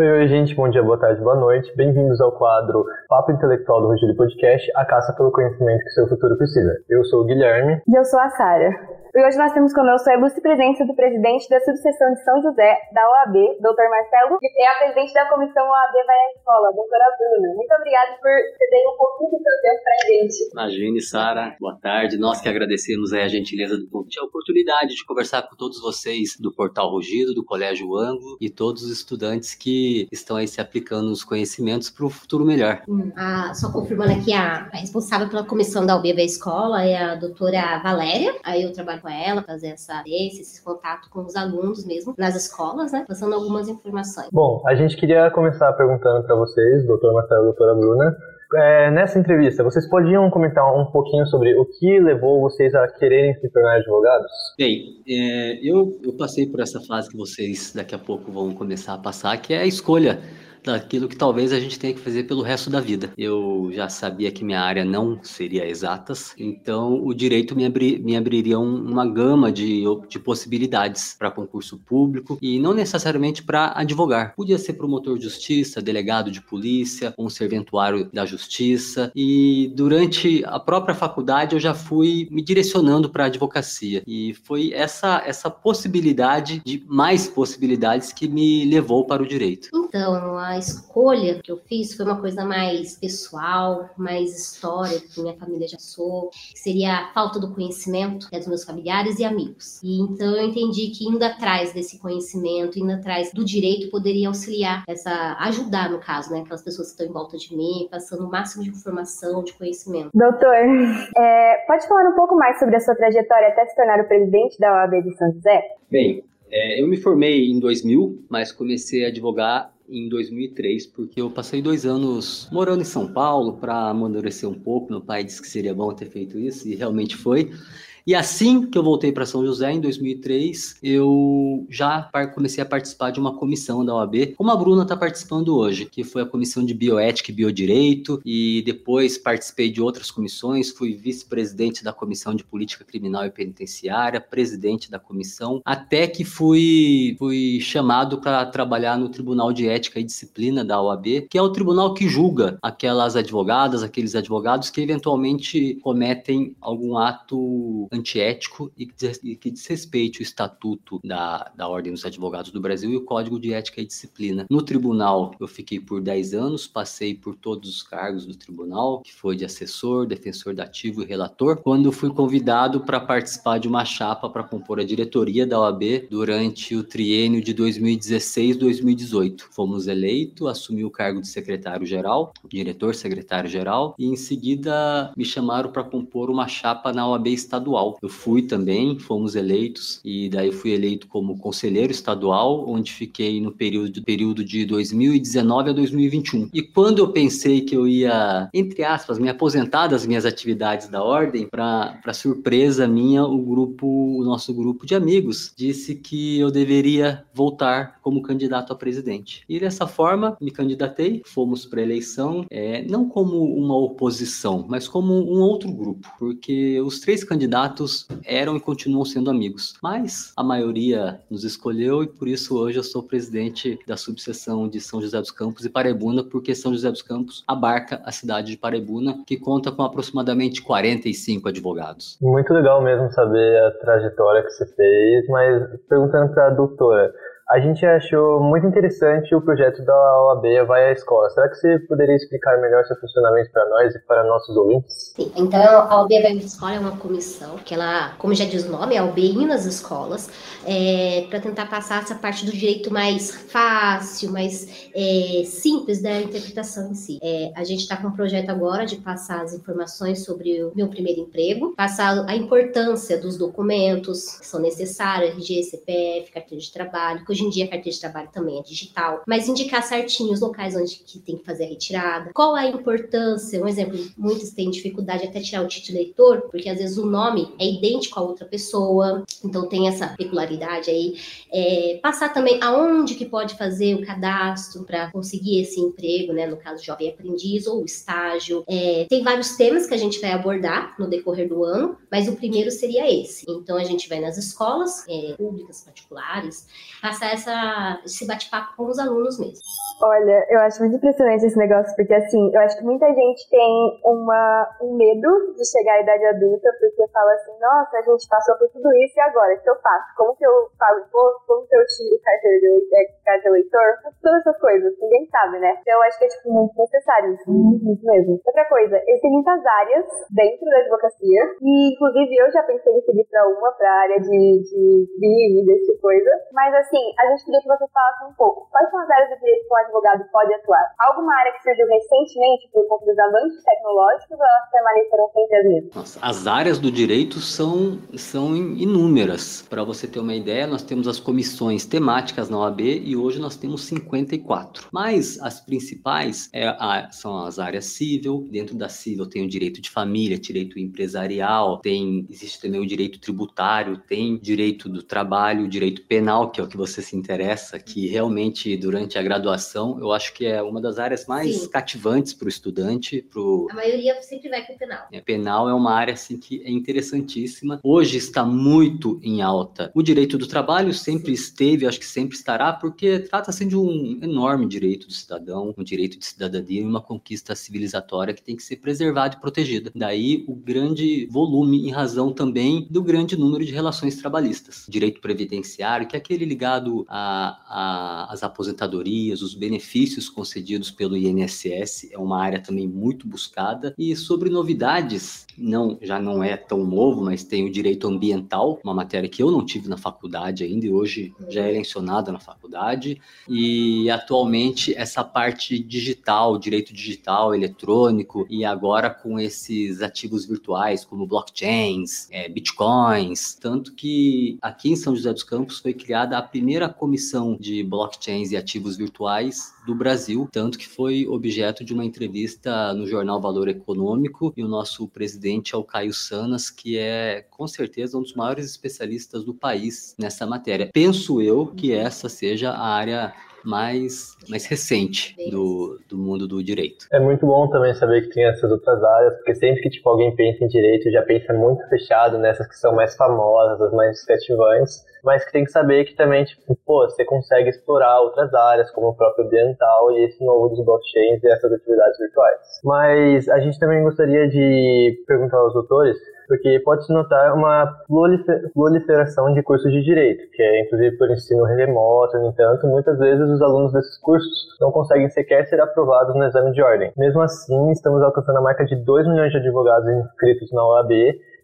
Oi, gente, bom dia, boa tarde, boa noite. Bem-vindos ao quadro Papo Intelectual do Rogério Podcast, a caça pelo conhecimento que seu futuro precisa. Eu sou o Guilherme. E eu sou a Sara. E hoje nós temos conosco a ilustre presença do presidente da subseção de São José, da OAB, Dr. Marcelo, e é a presidente da comissão OAB Vai à Escola, doutora Bruna. Muito obrigada por ceder um pouquinho do seu tempo para a gente. Imagine, Sara. Boa tarde. Nós que agradecemos a gentileza do convite, a oportunidade de conversar com todos vocês do Portal Rugido, do Colégio Ângulo e todos os estudantes que estão aí se aplicando os conhecimentos para um futuro melhor. Hum, a, só confirmando aqui, a, a, responsável pela comissão da OAB Vai à Escola é a doutora Valéria. Aí eu trabalho com com ela, fazer essa esse, esse contato com os alunos mesmo, nas escolas, né? Passando algumas informações. Bom, a gente queria começar perguntando para vocês, doutor Marcelo e doutora Bruna, é, nessa entrevista, vocês podiam comentar um pouquinho sobre o que levou vocês a quererem se tornar advogados? Bem, é, eu, eu passei por essa fase que vocês daqui a pouco vão começar a passar, que é a escolha daquilo que talvez a gente tenha que fazer pelo resto da vida. Eu já sabia que minha área não seria exatas, então o direito me, abri, me abriria um, uma gama de, de possibilidades para concurso público e não necessariamente para advogar. Podia ser promotor de justiça, delegado de polícia, um serventuário da justiça e durante a própria faculdade eu já fui me direcionando para a advocacia e foi essa essa possibilidade de mais possibilidades que me levou para o direito. Então, a escolha que eu fiz foi uma coisa mais pessoal, mais história, que minha família já sou, que seria a falta do conhecimento né, dos meus familiares e amigos. E então eu entendi que indo atrás desse conhecimento, indo atrás do direito, poderia auxiliar, essa ajudar, no caso, né, aquelas pessoas que estão em volta de mim, passando o máximo de informação, de conhecimento. Doutor, é, pode falar um pouco mais sobre a sua trajetória até se tornar o presidente da OAB de São José? Bem, é, eu me formei em 2000, mas comecei a advogar em 2003, porque eu passei dois anos morando em São Paulo para amadurecer um pouco. Meu pai disse que seria bom ter feito isso e realmente foi. E assim que eu voltei para São José, em 2003, eu já comecei a participar de uma comissão da OAB, como a Bruna está participando hoje, que foi a comissão de bioética e biodireito, e depois participei de outras comissões, fui vice-presidente da comissão de política criminal e penitenciária, presidente da comissão, até que fui, fui chamado para trabalhar no Tribunal de Ética e Disciplina da OAB, que é o tribunal que julga aquelas advogadas, aqueles advogados que eventualmente cometem algum ato antiético e que desrespeite o estatuto da, da Ordem dos Advogados do Brasil e o Código de Ética e Disciplina. No tribunal, eu fiquei por 10 anos, passei por todos os cargos do tribunal, que foi de assessor, defensor dativo e relator, quando fui convidado para participar de uma chapa para compor a diretoria da OAB durante o triênio de 2016-2018. Fomos eleitos, assumi o cargo de secretário-geral, diretor secretário-geral, e em seguida me chamaram para compor uma chapa na OAB estadual estadual. Eu fui também, fomos eleitos, e daí fui eleito como conselheiro estadual, onde fiquei no período, período de 2019 a 2021. E quando eu pensei que eu ia, entre aspas, me aposentar das minhas atividades da ordem, para surpresa minha, o grupo, o nosso grupo de amigos, disse que eu deveria voltar como candidato a presidente. E dessa forma, me candidatei, fomos para eleição, é, não como uma oposição, mas como um outro grupo, porque os três candidatos eram e continuam sendo amigos. Mas a maioria nos escolheu e por isso hoje eu sou presidente da subseção de São José dos Campos e Paraibuna, porque São José dos Campos abarca a cidade de Paraibuna, que conta com aproximadamente 45 advogados. Muito legal mesmo saber a trajetória que você fez, mas perguntando para a doutora, a gente achou muito interessante o projeto da OAB Vai à Escola. Será que você poderia explicar melhor seu funcionamento para nós e para nossos ouvintes? Sim, então a OAB Vai à Escola é uma comissão que ela, como já diz o nome, é a OAB nas escolas, é, para tentar passar essa parte do direito mais fácil, mais é, simples da interpretação em si. É, a gente está com um projeto agora de passar as informações sobre o meu primeiro emprego, passar a importância dos documentos que são necessários, RG, CPF, carteira de trabalho, Hoje em dia a carteira de trabalho também é digital, mas indicar certinho os locais onde que tem que fazer a retirada, qual a importância, um exemplo, muitos têm dificuldade até tirar o título eleitor, porque às vezes o nome é idêntico a outra pessoa, então tem essa peculiaridade aí. É, passar também aonde que pode fazer o cadastro para conseguir esse emprego, né, no caso jovem aprendiz ou estágio. É, tem vários temas que a gente vai abordar no decorrer do ano, mas o primeiro seria esse. Então a gente vai nas escolas é, públicas, particulares, passar começar essa, esse bate-papo com os alunos mesmo. Olha, eu acho muito impressionante esse negócio, porque assim, eu acho que muita gente tem uma, um medo de chegar à idade adulta, porque fala assim, nossa, a gente passou por tudo isso e agora, o que eu faço? Como que eu pago imposto? Como que eu tiro carteira de, é, carteira de eleitor? Todas essas coisas, ninguém sabe, né? Então eu acho que é tipo, muito necessário, isso, muito mesmo. Outra coisa, existem muitas áreas dentro da advocacia, e inclusive eu já pensei em seguir pra uma, pra área de, de crime, desse tipo coisa, mas assim, a gente queria que vocês falassem um pouco, quais são as áreas do direito que advogado pode atuar? Alguma área que surgiu recentemente por conta dos avanços tecnológicos ou elas permaneceram sempre as mesmas? Nossa, as áreas do direito são, são inúmeras. Para você ter uma ideia, nós temos as comissões temáticas na OAB e hoje nós temos 54. Mas as principais é a, são as áreas civil, dentro da civil tem o direito de família, direito empresarial, tem existe também o direito tributário, tem direito do trabalho, direito penal, que é o que você se interessa, que realmente durante a graduação eu acho que é uma das áreas mais Sim. cativantes para o estudante. Pro... A maioria sempre vai para o penal. É, penal é uma área assim, que é interessantíssima. Hoje está muito em alta. O direito do trabalho sempre esteve, acho que sempre estará, porque trata-se de um enorme direito do cidadão, um direito de cidadania e uma conquista civilizatória que tem que ser preservada e protegida. Daí o grande volume em razão também do grande número de relações trabalhistas. Direito previdenciário, que é aquele ligado às aposentadorias, os benefícios concedidos pelo INSS, é uma área também muito buscada. E sobre novidades, não, já não é tão novo, mas tem o direito ambiental, uma matéria que eu não tive na faculdade ainda e hoje já é mencionada na faculdade. E atualmente essa parte digital, direito digital, eletrônico, e agora com esses ativos virtuais como blockchains, é, bitcoins, tanto que aqui em São José dos Campos foi criada a primeira comissão de blockchains e ativos virtuais do Brasil, tanto que foi objeto de uma entrevista no jornal Valor Econômico e o nosso presidente é o Caio Sanas, que é com certeza um dos maiores especialistas do país nessa matéria. Penso eu que essa seja a área mais, mais recente do, do mundo do direito. É muito bom também saber que tem essas outras áreas, porque sempre que tipo, alguém pensa em direito, já pensa muito fechado nessas que são mais famosas, as mais cativantes, mas que tem que saber que também, tipo, pô, você consegue explorar outras áreas, como o próprio ambiental e esse novo dos blockchains e essas atividades virtuais. Mas a gente também gostaria de perguntar aos doutores porque pode-se notar uma proliferação de cursos de direito, que é inclusive por ensino remoto, no entanto, muitas vezes os alunos desses cursos não conseguem sequer ser aprovados no exame de ordem. Mesmo assim, estamos alcançando a marca de 2 milhões de advogados inscritos na OAB,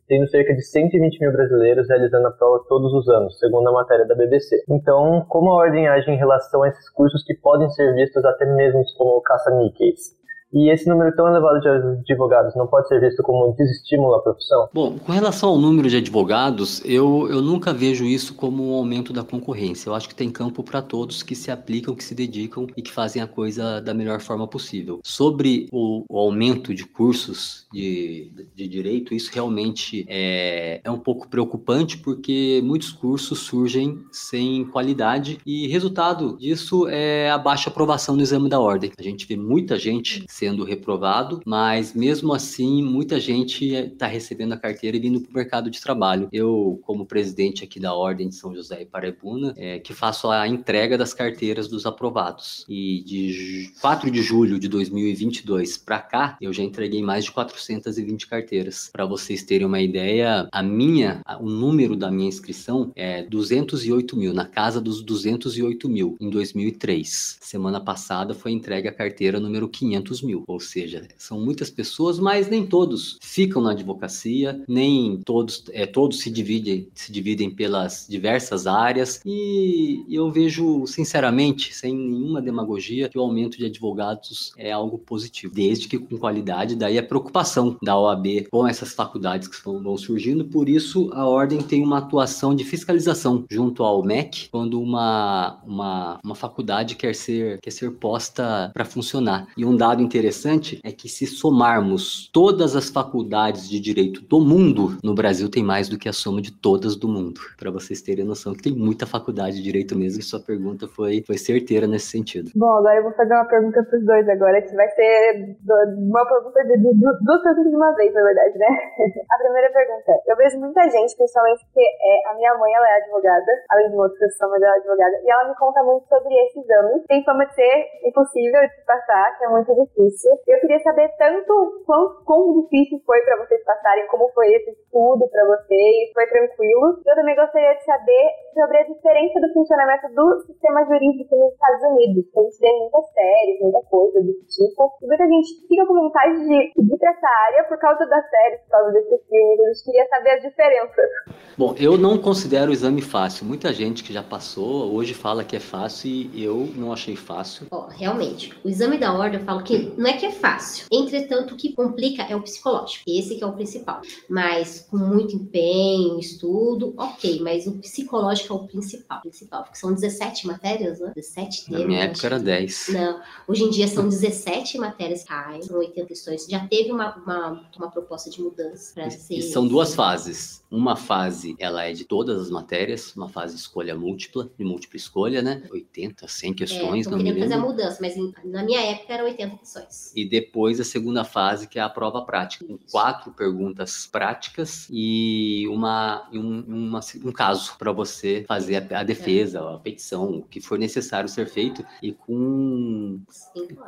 tendo cerca de 120 mil brasileiros realizando a prova todos os anos, segundo a matéria da BBC. Então, como a ordem age em relação a esses cursos que podem ser vistos até mesmo como caça-níqueis? E esse número tão elevado de advogados não pode ser visto como um desestímulo à profissão? Bom, com relação ao número de advogados, eu, eu nunca vejo isso como um aumento da concorrência. Eu acho que tem campo para todos que se aplicam, que se dedicam e que fazem a coisa da melhor forma possível. Sobre o, o aumento de cursos de, de direito, isso realmente é, é um pouco preocupante porque muitos cursos surgem sem qualidade e resultado disso é a baixa aprovação no exame da ordem. A gente vê muita gente sendo reprovado, mas mesmo assim muita gente está recebendo a carteira e vindo para o mercado de trabalho. Eu, como presidente aqui da Ordem de São José e Paraibuna, é, que faço a entrega das carteiras dos aprovados. E de 4 de julho de 2022 para cá, eu já entreguei mais de 420 carteiras. Para vocês terem uma ideia, a minha, o número da minha inscrição é 208 mil, na casa dos 208 mil em 2003. Semana passada foi entregue a carteira número 500 mil mil. Ou seja, são muitas pessoas, mas nem todos ficam na advocacia, nem todos, é, todos se dividem, se dividem pelas diversas áreas. E eu vejo, sinceramente, sem nenhuma demagogia, que o aumento de advogados é algo positivo, desde que com qualidade. Daí a preocupação da OAB com essas faculdades que vão surgindo. Por isso, a ordem tem uma atuação de fiscalização junto ao MEC, quando uma, uma, uma faculdade quer ser, quer ser posta para funcionar. E um dado interessante é que se somarmos todas as faculdades de direito do mundo, no Brasil tem mais do que a soma de todas do mundo. Para vocês terem noção que tem muita faculdade de direito mesmo, e sua pergunta foi, foi certeira nesse sentido. Bom, agora eu vou fazer uma pergunta para os dois agora, que vai ser uma pergunta de, duas perguntas de uma vez, na verdade, né? a primeira pergunta. Eu vejo muita gente, principalmente porque é, a minha mãe ela é advogada, além de uma outra profissão, mas ela é advogada, e ela me conta muito sobre esse exame. Tem fama de ser impossível de passar, que é muito difícil. Eu queria saber tanto quão, quão difícil foi para vocês passarem, como foi esse estudo para vocês, foi tranquilo. Eu também gostaria de saber sobre a diferença do funcionamento do sistema jurídico nos Estados Unidos. A gente vê muitas séries, muita coisa desse tipo, e muita gente fica com vontade de ir para essa área por causa das séries, por causa desses filmes. A gente queria saber as diferenças. Bom, eu não considero o exame fácil. Muita gente que já passou hoje fala que é fácil e eu não achei fácil. Oh, realmente, o exame da ordem eu falo que não é que é fácil. Entretanto, o que complica é o psicológico. Esse que é o principal. Mas com muito empenho, estudo, ok. Mas o psicológico é o principal. principal porque são 17 matérias, né? 17 temas. Na minha época era 10. Não. Hoje em dia são 17 matérias caem, são 80 questões. Já teve uma, uma, uma proposta de mudança para ser. E são duas fases. Uma fase, ela é de todas as matérias, uma fase de escolha múltipla, de múltipla escolha, né? 80, 100 questões, é, não me lembro. fazer a mudança, mas na minha época era 80 questões. E depois a segunda fase, que é a prova prática, com quatro perguntas práticas e uma, um, uma, um caso para você fazer a, a defesa, é. a petição, o que for necessário ser feito e com,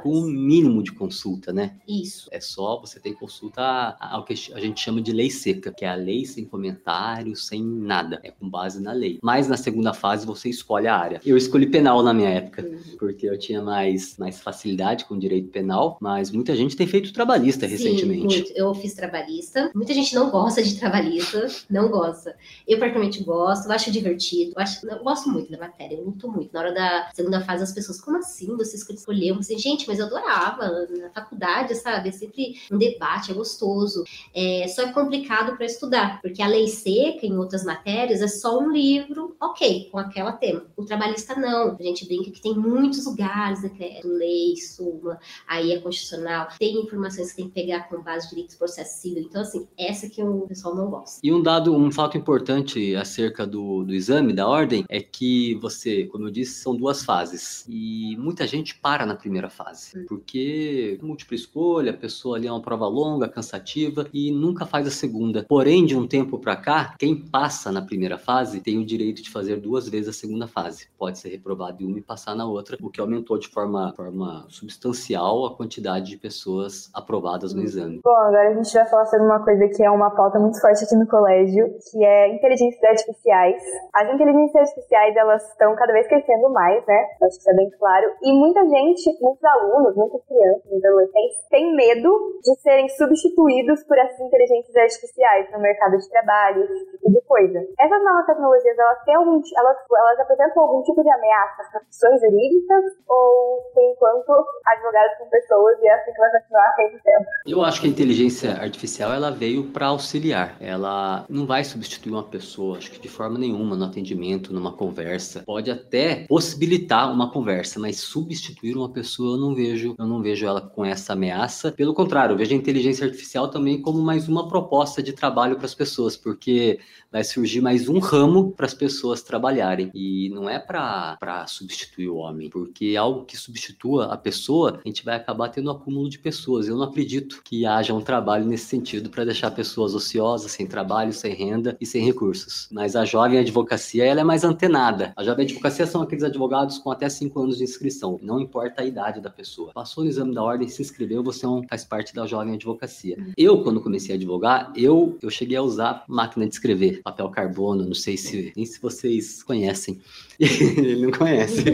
com um mínimo de consulta, né? Isso. É só você tem consulta ao que a gente chama de lei seca, que é a lei sem comentário, sem nada. É com base na lei. Mas na segunda fase você escolhe a área. Eu escolhi penal na minha época, uhum. porque eu tinha mais, mais facilidade com direito penal, mas muita gente tem feito trabalhista Sim, recentemente. Muito. Eu fiz trabalhista. Muita gente não gosta de trabalhista, não gosta. Eu particularmente gosto, eu acho divertido, eu, acho, eu gosto muito da matéria, eu luto muito. Na hora da segunda fase, as pessoas, como assim? Você escolheu? Você, gente, mas eu adorava na faculdade, sabe? É sempre um debate, é gostoso. É, só é complicado para estudar, porque a lei seca, em outras matérias, é só um livro, ok, com aquela tema. O trabalhista não. A gente brinca que tem muitos lugares, decreto, lei, súmula, aí constitucional, tem informações que tem que pegar com base de direitos processo civil. Então, assim, essa que o pessoal não gosta. E um dado, um fato importante acerca do, do exame, da ordem, é que você, como eu disse, são duas fases. E muita gente para na primeira fase, hum. porque múltipla escolha, a pessoa ali é uma prova longa, cansativa e nunca faz a segunda. Porém, de um tempo para cá, quem passa na primeira fase tem o direito de fazer duas vezes a segunda fase. Pode ser reprovado em uma e passar na outra, o que aumentou de forma, forma substancial a quantidade de pessoas aprovadas no exame. Bom, agora a gente vai falar sobre uma coisa que é uma pauta muito forte aqui no colégio, que é inteligências artificiais. As inteligências artificiais, elas estão cada vez crescendo mais, né? Acho que isso é bem claro. E muita gente, muitos alunos, muitas crianças, muitos adolescentes, têm medo de serem substituídos por essas inteligências artificiais no mercado de trabalho, esse tipo de coisa. Essas novas tecnologias, elas têm algum, elas, elas apresentam algum tipo de ameaça às profissões jurídicas ou, por enquanto, advogados são pessoas e é assim que vai continuar sempre tempo? Eu acho que a inteligência artificial, ela veio para auxiliar. Ela não vai substituir uma pessoa, acho que de forma nenhuma, no atendimento, numa conversa. Pode até possibilitar uma conversa, mas substituir uma pessoa eu não vejo, eu não vejo ela com essa ameaça. Pelo contrário, eu vejo a inteligência artificial também como mais uma proposta de trabalho para as pessoas, porque vai surgir mais um ramo para as pessoas trabalharem. E não é para substituir o homem, porque algo que substitua a pessoa, a gente vai acabar tendo um acúmulo de pessoas. Eu não acredito que haja um trabalho nesse sentido para deixar pessoas ociosas, sem trabalho, sem renda e sem recursos. Mas a jovem advocacia, ela é mais antenada. A jovem advocacia são aqueles advogados com até 5 anos de inscrição, não importa a idade da pessoa. Passou no exame da ordem, se inscreveu, você é faz parte da jovem advocacia. Eu, quando comecei a advogar, eu, eu cheguei a usar máquina de escrever, papel carbono, não sei se nem se vocês conhecem. Ele não conhece.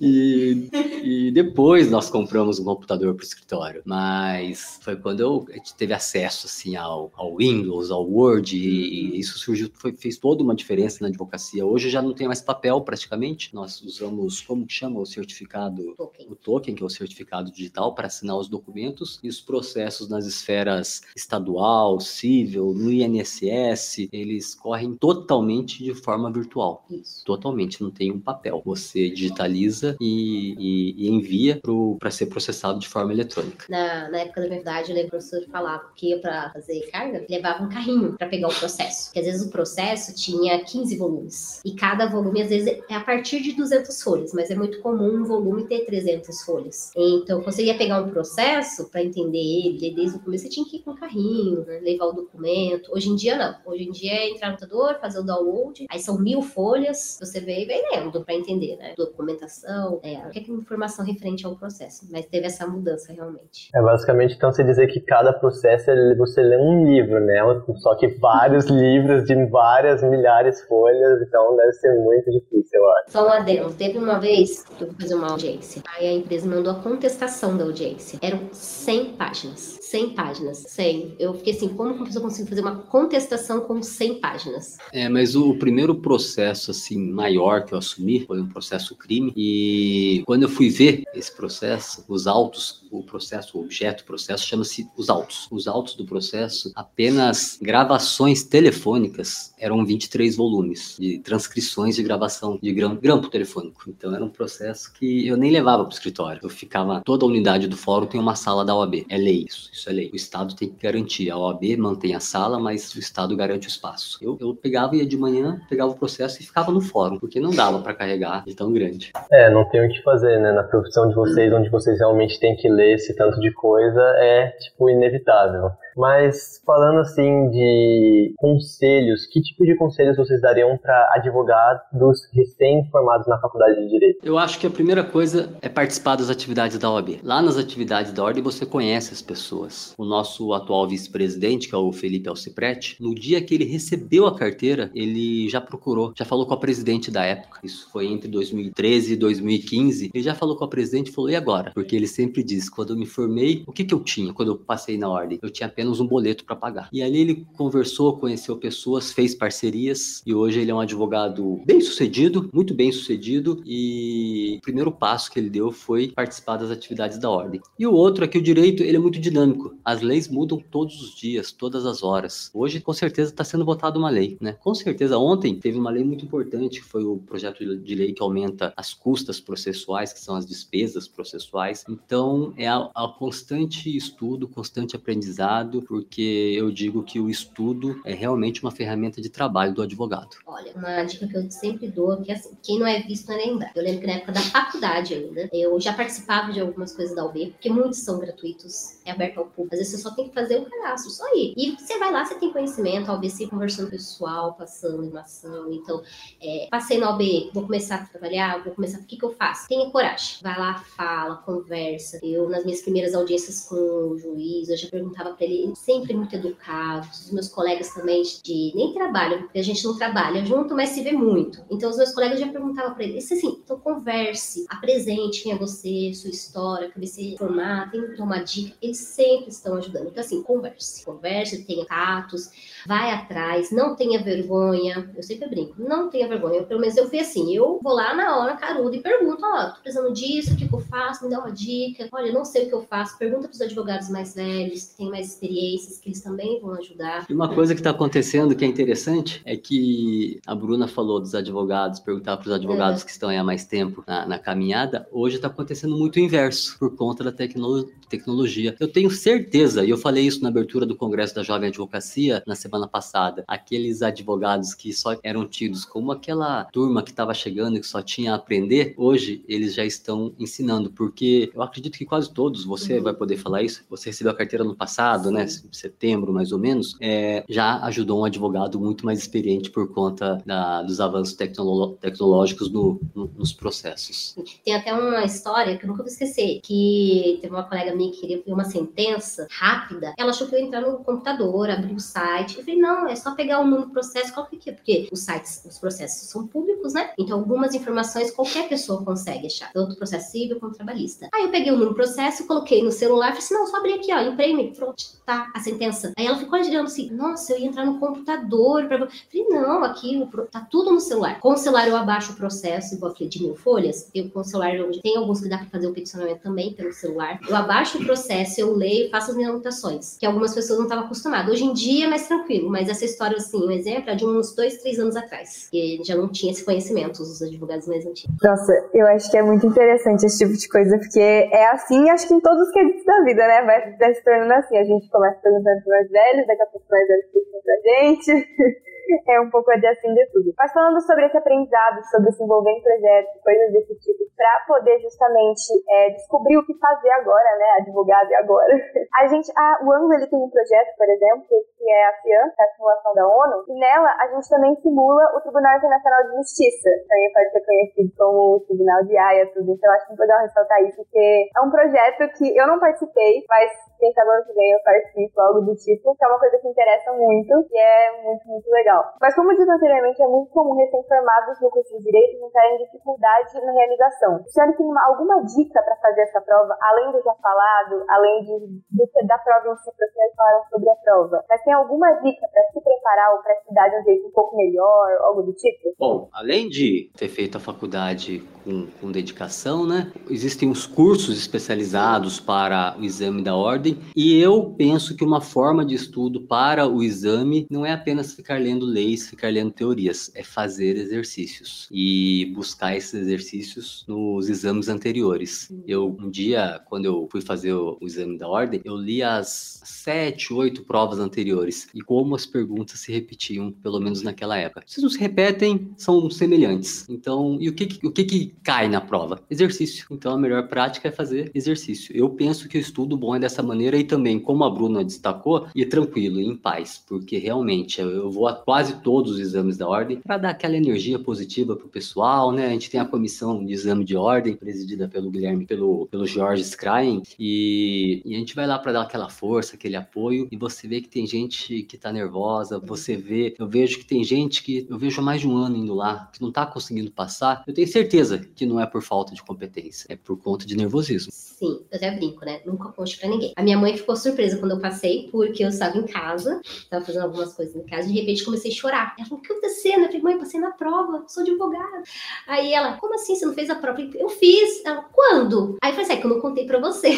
E, e depois nós compramos um computador para o escritório. Mas foi quando eu, a gente teve acesso assim ao, ao Windows, ao Word, e, isso surgiu, foi, fez toda uma diferença na advocacia. Hoje já não tem mais papel praticamente. Nós usamos, como que chama o certificado? Token. O token, que é o certificado digital para assinar os documentos e os processos nas esferas estadual, civil, no INSS, eles correm totalmente de forma virtual. Isso. Totalmente, não tem um papel. Você digitaliza e, e envia para ser processado de forma eletrônica. Na, na época da verdade, eu lembro o professor falava que para fazer carga, levava um carrinho para pegar o processo. Porque às vezes o processo tinha 15 volumes. E cada volume, às vezes, é a partir de 200 folhas, mas é muito comum um volume ter 300 folhas. Então, você ia pegar um processo para entender ele, desde o começo você tinha que ir com o carrinho, né, levar o documento. Hoje em dia, não. Hoje em dia é entrar no computador, fazer o download, aí são mil folhas, você vê e vem lendo para entender, né? Documentação, é, qualquer informação referente ao processo. Mas teve essa mudança realmente. É basicamente então você dizer que cada processo é você lê um livro, né? Só que vários livros de várias milhares de folhas, então deve ser muito difícil, eu acho. Só um adendo. Teve uma vez que eu fui fazer uma audiência, aí a empresa mandou a contestação da audiência. Eram 100 páginas. 100 páginas. 100. Eu fiquei assim, como uma pessoa consegue fazer uma contestação com 100 páginas? É, mas o primeiro processo, assim, maior que eu assumi foi um processo crime. E quando eu fui ver esse processo, os autos, o processo, o objeto, o processo, chama-se os autos. Os autos do processo, apenas gravações telefônicas, eram 23 volumes de transcrições de gravação de grampo, grampo telefônico. Então era um processo que eu nem levava para o escritório. Eu ficava, toda a unidade do fórum tem uma sala da OAB. É lei isso isso é lei. O Estado tem que garantir. A OAB mantém a sala, mas o Estado garante o espaço. Eu, eu pegava, ia de manhã, pegava o processo e ficava no fórum, porque não dava para carregar de tão grande. É, não tem o que fazer, né? Na profissão de vocês, onde vocês realmente têm que ler esse tanto de coisa, é, tipo, inevitável. Mas falando assim de conselhos, que tipo de conselhos vocês dariam para advogados recém-formados na faculdade de Direito? Eu acho que a primeira coisa é participar das atividades da OAB. Lá nas atividades da ordem você conhece as pessoas. O nosso atual vice-presidente, que é o Felipe Alciprete, no dia que ele recebeu a carteira, ele já procurou, já falou com a presidente da época. Isso foi entre 2013 e 2015. Ele já falou com a presidente e falou: "E agora?" Porque ele sempre diz: "Quando eu me formei, o que que eu tinha quando eu passei na ordem? Eu tinha apenas um boleto para pagar. E ali ele conversou, conheceu pessoas, fez parcerias e hoje ele é um advogado bem sucedido, muito bem sucedido e o primeiro passo que ele deu foi participar das atividades da ordem. E o outro é que o direito ele é muito dinâmico. As leis mudam todos os dias, todas as horas. Hoje com certeza está sendo votada uma lei, né? Com certeza ontem teve uma lei muito importante que foi o projeto de lei que aumenta as custas processuais, que são as despesas processuais. Então é a, a constante estudo, constante aprendizado porque eu digo que o estudo é realmente uma ferramenta de trabalho do advogado. Olha, uma dica que eu sempre dou é que assim, quem não é visto não é lembrado. Eu lembro que na época da faculdade ainda, eu já participava de algumas coisas da UB, porque muitos são gratuitos, é aberto ao público. Às vezes você só tem que fazer um cadastro, só ir. E você vai lá, você tem conhecimento, a UB se conversando pessoal, passando animação. Então, é, passei na UB, vou começar a trabalhar, vou começar, o que, que eu faço? Tenha coragem. Vai lá, fala, conversa. Eu, nas minhas primeiras audiências com o juiz, eu já perguntava para ele sempre muito educados. Os meus colegas também de nem trabalham, porque a gente não trabalha junto, mas se vê muito. Então os meus colegas já perguntavam para ele, assim, então converse, apresente quem é você, sua história, que você formar, tem que tomar dica. Eles sempre estão ajudando. Então assim, converse, converse, tenha tatos, vai atrás, não tenha vergonha. Eu sempre brinco, não tenha vergonha. Pelo menos eu fui assim, eu vou lá na hora caruda e pergunto, ó, oh, tô precisando disso, o que eu faço? Me dá uma dica. Olha, não sei o que eu faço. Pergunta para os advogados mais velhos, que têm mais experiência experiências que eles também vão ajudar. E uma coisa que está acontecendo que é interessante é que a Bruna falou dos advogados, perguntar para os advogados é. que estão aí há mais tempo na, na caminhada, hoje está acontecendo muito o inverso, por conta da tecno tecnologia. Eu tenho certeza, e eu falei isso na abertura do Congresso da Jovem Advocacia na semana passada, aqueles advogados que só eram tidos como aquela turma que estava chegando e que só tinha a aprender, hoje eles já estão ensinando, porque eu acredito que quase todos, você uhum. vai poder falar isso, você recebeu a carteira no passado, né? Setembro mais ou menos, é, já ajudou um advogado muito mais experiente por conta da, dos avanços tecnolo tecnológicos no, no, nos processos. Tem até uma história que eu nunca vou esquecer, que teve uma colega minha que queria uma sentença rápida, ela achou que eu ia entrar no computador, abrir o site, eu falei, não, é só pegar o número do processo, qual que é, porque os sites, os processos são públicos, né? Então algumas informações qualquer pessoa consegue achar, tanto processo civil quanto trabalhista. Aí eu peguei o número do processo, coloquei no celular, falei assim, não, só abrir aqui, ó, imprime, pronto tá a sentença. Aí ela ficou olhando assim, nossa, eu ia entrar no computador. Pra... Falei, não, aqui tá tudo no celular. Com o celular eu abaixo o processo, igual eu falei, de mil folhas. Eu com o celular, tem alguns que dá pra fazer o peticionamento também pelo celular. Eu abaixo o processo, eu leio, faço as minhas anotações, que algumas pessoas não estavam acostumadas. Hoje em dia é mais tranquilo, mas essa história, assim, um exemplo é de uns dois, três anos atrás, que já não tinha esse conhecimento, os advogados mais antigos. Nossa, eu acho que é muito interessante esse tipo de coisa, porque é assim, acho que em todos os quesitos da vida, né? Vai, vai se tornando assim. A gente começa perguntando para mais velhos, daqui a pouco mais velhos perguntam pra gente. é um pouco de assim de tudo. Mas falando sobre esse aprendizado, sobre se envolver em projetos, coisas desse tipo, para poder justamente é, descobrir o que fazer agora, né, advogado agora. A gente, a, o Ângulo, ele tem um projeto, por exemplo, que é a FIAN, é a simulação da ONU, e nela a gente também simula o Tribunal Internacional de Justiça, também pode ser conhecido como o Tribunal de Haia, tudo. Então eu acho que é legal ressaltar isso, porque é um projeto que eu não participei, mas quem sabe ano que vem eu participo, algo do tipo, que é uma coisa que interessa muito e é muito, muito legal. Mas como disse anteriormente, é muito comum recém-formados no curso de Direito entrarem dificuldade na realização. O senhor tem uma, alguma dica para fazer essa prova, além do já falado, além de, de da prova em si, porque vocês falaram sobre a prova, mas tem alguma dica para se preparar ou para estudar de um jeito um pouco melhor, algo do tipo? Bom, além de ter feito a faculdade com, com dedicação, né, existem os cursos especializados para o exame da ordem. E eu penso que uma forma de estudo para o exame não é apenas ficar lendo leis, ficar lendo teorias, é fazer exercícios e buscar esses exercícios nos exames anteriores. Eu um dia, quando eu fui fazer o, o exame da ordem, eu li as sete, oito provas anteriores e como as perguntas se repetiam, pelo menos naquela época. Se não se repetem, são semelhantes. Então, e o que, o que, que cai na prova? Exercício. Então, a melhor prática é fazer exercício. Eu penso que o estudo bom é dessa maneira e também, como a Bruna destacou, ir tranquilo, em paz, porque realmente eu vou a quase todos os exames da ordem para dar aquela energia positiva para o pessoal, né? A gente tem a comissão de exame de ordem, presidida pelo Guilherme, pelo, pelo Jorge Skrein, e, e a gente vai lá para dar aquela força, aquele apoio, e você vê que tem gente que está nervosa, você vê, eu vejo que tem gente que eu vejo há mais de um ano indo lá, que não está conseguindo passar, eu tenho certeza que não é por falta de competência, é por conta de nervosismo. Sim, eu até brinco, né? Nunca conte para ninguém. A minha mãe ficou surpresa quando eu passei, porque eu estava em casa, estava fazendo algumas coisas em casa, de repente comecei a chorar. Ela falou: O que aconteceu? Eu falei: Mãe, passei na prova, sou advogada. Aí ela: Como assim? Você não fez a prova? Eu fiz. Ela: Quando? Aí eu falei: assim, É que eu não contei para você.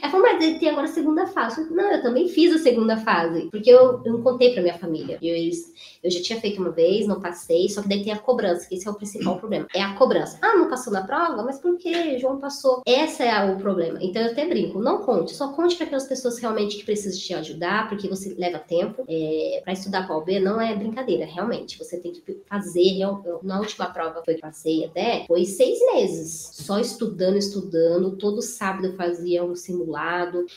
Ela falou, mas tem agora a segunda fase. Não, eu também fiz a segunda fase, porque eu, eu não contei pra minha família. Eu, eu já tinha feito uma vez, não passei, só que daí tem a cobrança, que esse é o principal problema. É a cobrança. Ah, não passou na prova? Mas por que? João passou. Esse é o problema. Então eu até brinco, não conte, só conte para aquelas pessoas realmente que precisam te ajudar, porque você leva tempo. É, para estudar a OB não é brincadeira, realmente. Você tem que fazer. Eu, eu, na última prova que eu passei até, foi seis meses. Só estudando, estudando. Todo sábado eu fazia um simulado.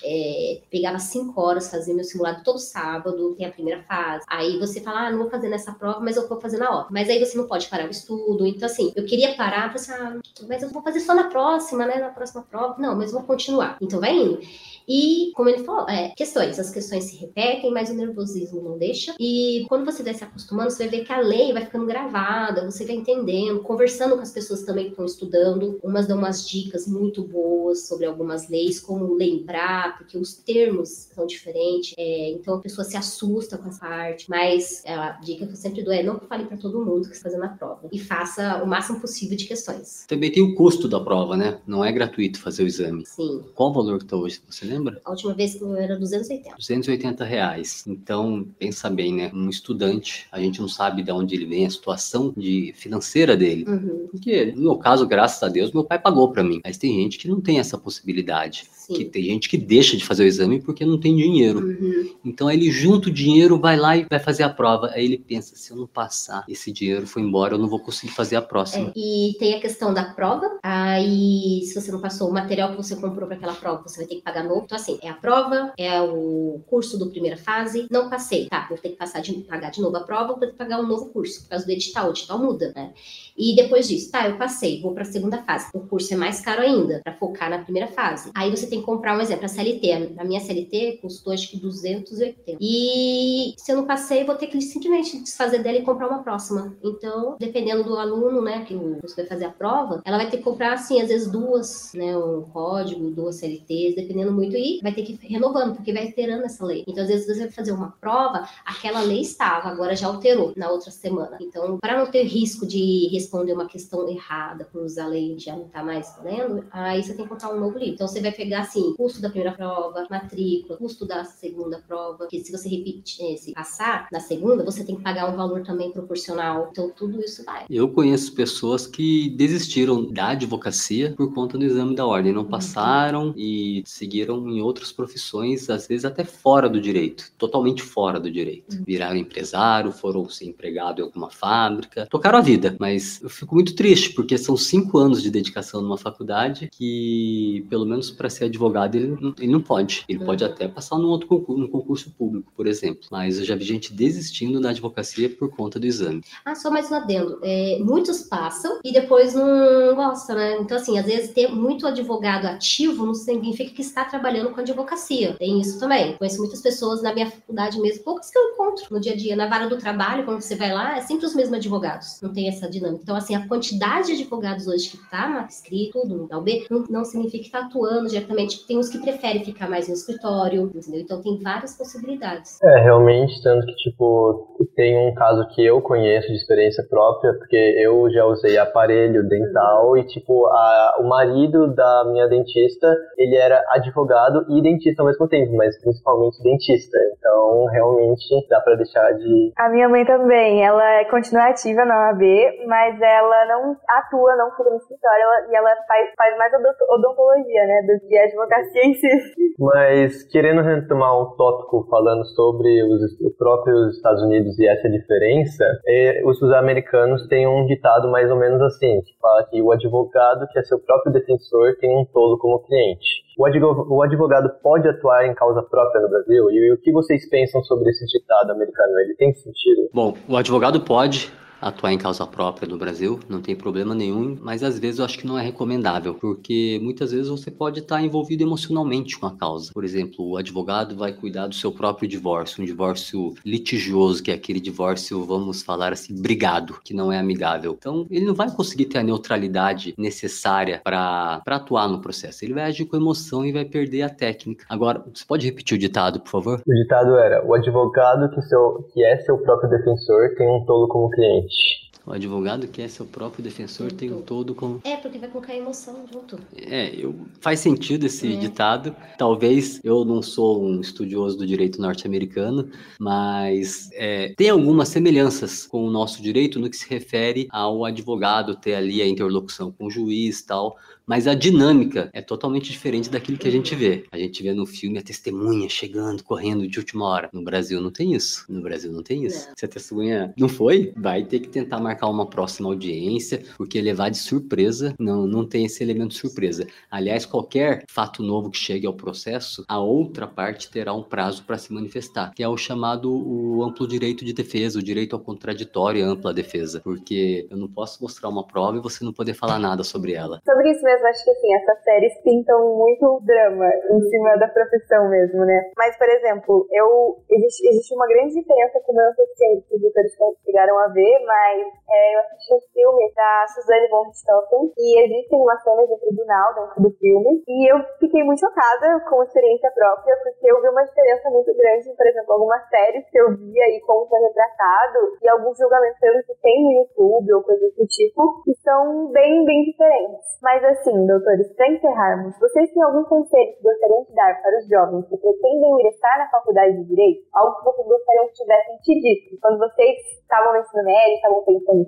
É, pegava cinco horas, fazia meu simulado todo sábado. Tem a primeira fase. Aí você fala, ah, não vou fazer nessa prova, mas eu vou fazer na outra. Mas aí você não pode parar o estudo. Então, assim, eu queria parar, assim, ah, mas eu vou fazer só na próxima, né? Na próxima prova. Não, mas vou continuar. Então vai indo. E, como ele falou, é, questões. As questões se repetem, mas o nervosismo não deixa. E quando você vai se acostumando, você vai ver que a lei vai ficando gravada, você vai entendendo, conversando com as pessoas também que estão estudando. Umas dão umas dicas muito boas sobre algumas leis, como lembrar, porque os termos são diferentes. É, então a pessoa se assusta com essa parte. Mas a dica que eu sempre dou é não fale para todo mundo que está fazendo a prova. E faça o máximo possível de questões. Também tem o custo da prova, né? Não é gratuito fazer o exame. Sim. Qual o valor que está hoje? Você lembra? A última vez que eu era 280. 280 reais. Então, pensa bem, né? Um estudante, a gente não sabe de onde ele vem, a situação de financeira dele. Uhum. Porque, no meu caso, graças a Deus, meu pai pagou para mim. Mas tem gente que não tem essa possibilidade. Sim. Que tem gente que deixa de fazer o exame porque não tem dinheiro. Uhum. Então ele junta o dinheiro, vai lá e vai fazer a prova. Aí ele pensa: se eu não passar, esse dinheiro foi embora, eu não vou conseguir fazer a próxima. É, e tem a questão da prova. Aí, se você não passou o material que você comprou para aquela prova, você vai ter que pagar novo. Então, assim, é a prova, é o curso do primeira fase. Não passei, tá? Vou ter que passar de, pagar de novo a prova, vou ter que pagar um novo curso, por causa do edital. O edital muda, né? E depois disso, tá, eu passei, vou para a segunda fase. O curso é mais caro ainda, para focar na primeira fase. Aí você tem que comprar um exemplo, a CLT. A minha CLT custou acho que 280. E se eu não passei, eu vou ter que simplesmente desfazer dela e comprar uma próxima. Então, dependendo do aluno, né, que você vai fazer a prova, ela vai ter que comprar, assim, às vezes duas, né, um código, duas CLTs, dependendo muito, e vai ter que ir renovando, porque vai alterando essa lei. Então, às vezes você vai fazer uma prova, aquela lei estava, agora já alterou na outra semana. Então, para não ter risco de responder uma questão errada por usar a lei já não tá mais valendo, aí você tem que comprar um novo livro. Então, você vai pegar, assim, custo da primeira prova, matrícula, custo da segunda prova, que se você repetir, se passar na segunda, você tem que pagar um valor também proporcional. Então, tudo isso vai. Eu conheço pessoas que desistiram da advocacia por conta do exame da ordem, não uhum. passaram uhum. e seguiram em outras profissões, às vezes até fora do direito, totalmente fora do direito. Uhum. Viraram empresário, foram ser empregado em alguma fábrica, tocaram a vida, mas eu fico muito triste porque são cinco anos de dedicação numa faculdade que, pelo menos para ser advogado, ele, ele não pode. Ele uhum. pode até passar num outro concurso, num concurso público, por exemplo, mas eu já vi gente desistindo da advocacia por conta do exame. Ah, só mais um adendo. É, muitos passam e depois não gostam, né? Então, assim, às vezes ter muito advogado ativo não significa que está trabalhando com advocacia. Tem isso também. Conheço muitas pessoas na minha faculdade mesmo, poucas que eu encontro no dia a dia. Na vara do trabalho, quando você vai lá, é sempre os mesmos advogados. Não tem essa dinâmica. Então, assim, a quantidade de advogados hoje que está escrito, no B, não, não significa que está atuando diretamente. Tem uns que preferem ficar mais no escritório, entendeu? Então, tem várias possibilidades. É, realmente, tanto que, tipo, tem um caso que eu conheço de experiência própria, porque eu já usei aparelho dental e, tipo, a, o marido da minha dentista, ele era advogado e dentista ao mesmo tempo, mas principalmente dentista. Então, realmente, dá para deixar de... A minha mãe também, ela continua ativa na OAB, mas ela não atua, não fica no escritório, ela, e ela faz, faz mais odontologia, né, do que advocacia em si. Mas, querendo retomar um tópico falando sobre os, os próprios Estados Unidos e essa diferença, é, os, os americanos têm um ditado mais ou menos assim, que fala que o advogado que é seu próprio defensor tem um tolo como cliente. O advogado pode atuar em causa própria no Brasil? E o que vocês pensam sobre esse ditado americano? Ele tem sentido? Bom, o advogado pode, atuar em causa própria no Brasil, não tem problema nenhum, mas às vezes eu acho que não é recomendável, porque muitas vezes você pode estar envolvido emocionalmente com a causa. Por exemplo, o advogado vai cuidar do seu próprio divórcio, um divórcio litigioso, que é aquele divórcio, vamos falar assim, brigado, que não é amigável. Então, ele não vai conseguir ter a neutralidade necessária para atuar no processo. Ele vai agir com emoção e vai perder a técnica. Agora, você pode repetir o ditado, por favor? O ditado era: o advogado que, seu, que é seu próprio defensor tem um tolo como cliente. Beach O advogado que é seu próprio defensor tem um todo com. É, porque vai colocar emoção junto. É, eu... faz sentido esse é. ditado. Talvez eu não sou um estudioso do direito norte-americano, mas é, tem algumas semelhanças com o nosso direito no que se refere ao advogado ter ali a interlocução com o juiz e tal mas a dinâmica é totalmente diferente daquilo que a gente vê. A gente vê no filme a testemunha chegando, correndo de última hora. No Brasil não tem isso. No Brasil não tem isso. Não. Se a testemunha não foi, vai ter que tentar marcar uma próxima audiência, porque levar de surpresa não, não tem esse elemento de surpresa. Aliás, qualquer fato novo que chegue ao processo, a outra parte terá um prazo para se manifestar, que é o chamado o amplo direito de defesa, o direito ao contraditório e ampla defesa, porque eu não posso mostrar uma prova e você não poder falar nada sobre ela. Sobre isso mesmo, acho que assim, essas séries pintam muito drama em cima da profissão mesmo, né? Mas, por exemplo, eu existe, existe uma grande diferença eu não sei se os chegaram a ver, mas é, eu assisti um filme da Suzanne von Richthofen e existem umas cenas de tribunal dentro do filme e eu fiquei muito chocada com a experiência própria porque eu vi uma diferença muito grande, por exemplo, algumas séries que eu via e como foi retratado e alguns julgamentos que tem no YouTube ou coisas do tipo que são bem, bem diferentes. Mas assim, doutores, para encerrarmos, vocês têm algum conselho que gostariam de dar para os jovens que pretendem ingressar na faculdade de Direito? Algo que vocês gostariam que tivessem te dito quando vocês estavam no ensino médio, estavam pensando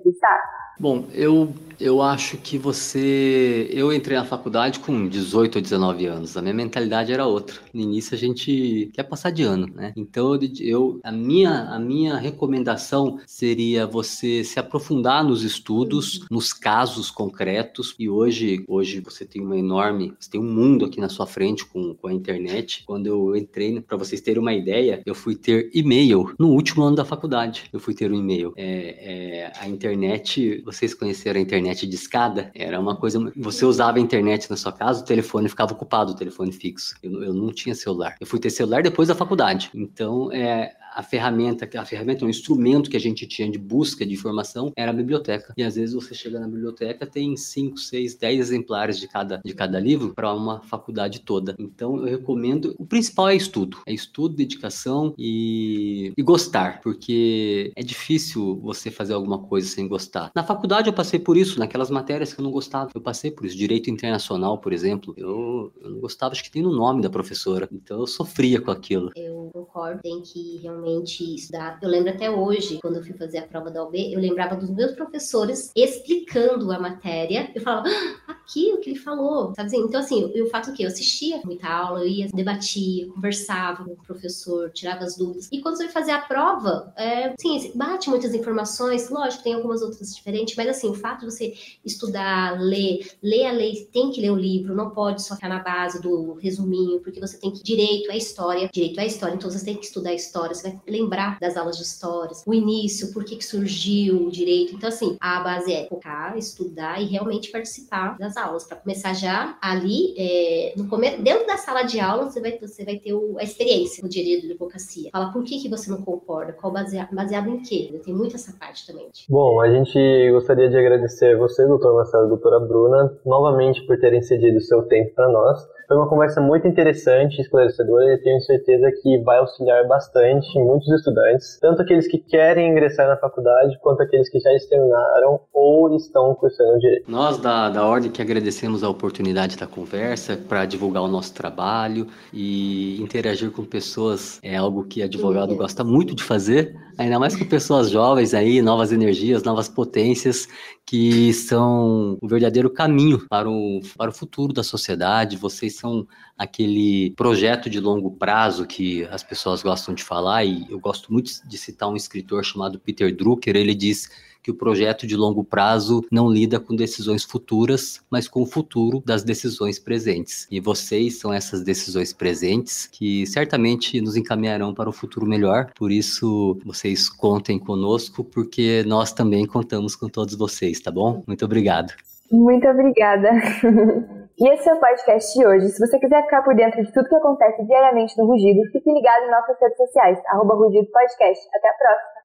Bom, eu eu acho que você. Eu entrei na faculdade com 18 ou 19 anos. A minha mentalidade era outra. No início a gente quer passar de ano, né? Então eu, a, minha, a minha recomendação seria você se aprofundar nos estudos, nos casos concretos. E hoje, hoje você tem uma enorme. Você tem um mundo aqui na sua frente com, com a internet. Quando eu entrei, para vocês terem uma ideia, eu fui ter e-mail no último ano da faculdade. Eu fui ter um e-mail. É, é, internet, vocês conheceram a internet de escada? Era uma coisa. Você usava a internet na sua casa, o telefone ficava ocupado, o telefone fixo. Eu, eu não tinha celular. Eu fui ter celular depois da faculdade. Então, é, a ferramenta, a ferramenta, o instrumento que a gente tinha de busca de informação era a biblioteca. E às vezes você chega na biblioteca, tem 5, 6, 10 exemplares de cada, de cada livro para uma faculdade toda. Então eu recomendo. O principal é estudo. É estudo, dedicação e, e gostar, porque é difícil você fazer alguma coisa sem gostar. Na faculdade eu passei por isso, naquelas matérias que eu não gostava. Eu passei por isso. Direito internacional, por exemplo, eu, eu não gostava, acho que tem no nome da professora. Então eu sofria com aquilo. Eu concordo, tem que realmente realmente estudar. Eu lembro até hoje, quando eu fui fazer a prova da OB, eu lembrava dos meus professores explicando a matéria. Eu falava, ah, aqui o que ele falou, sabe assim? Então, assim, o fato que eu assistia muita aula, eu ia, debatia, conversava com o professor, tirava as dúvidas. E quando você vai fazer a prova, é, sim, bate muitas informações, lógico, tem algumas outras diferentes, mas assim, o fato de você estudar, ler, ler a lei, tem que ler o livro, não pode só ficar na base do resuminho, porque você tem que direito à história, direito à história, então você tem que estudar a história, você vai lembrar das aulas de histórias, o início, por que, que surgiu o direito. Então, assim, a base é focar, estudar e realmente participar das aulas, para começar já ali, é, no começo, dentro da sala de aula, você vai, você vai ter o, a experiência a dia de advocacia. Fala por que, que você não concorda, qual baseado, baseado em quê? Tem muito essa parte também. Bom, a gente gostaria de agradecer você, doutor Marcelo e doutora Bruna, novamente por terem cedido seu tempo para nós. Foi uma conversa muito interessante, esclarecedora e tenho certeza que vai auxiliar bastante muitos estudantes, tanto aqueles que querem ingressar na faculdade, quanto aqueles que já exterminaram ou estão cursando direito. Nós da, da Ordem que agradecemos a oportunidade da conversa para divulgar o nosso trabalho e interagir com pessoas é algo que advogado gosta muito de fazer, ainda mais com pessoas jovens aí, novas energias, novas potências que são o verdadeiro caminho para o, para o futuro da sociedade. Vocês são aquele projeto de longo prazo que as pessoas gostam de falar, e eu gosto muito de citar um escritor chamado Peter Drucker. Ele diz que o projeto de longo prazo não lida com decisões futuras, mas com o futuro das decisões presentes. E vocês são essas decisões presentes que certamente nos encaminharão para um futuro melhor. Por isso, vocês contem conosco, porque nós também contamos com todos vocês, tá bom? Muito obrigado. Muito obrigada. E esse é o podcast de hoje. Se você quiser ficar por dentro de tudo que acontece diariamente no Rugido, fique ligado em nossas redes sociais, arroba Rugido Podcast. Até a próxima!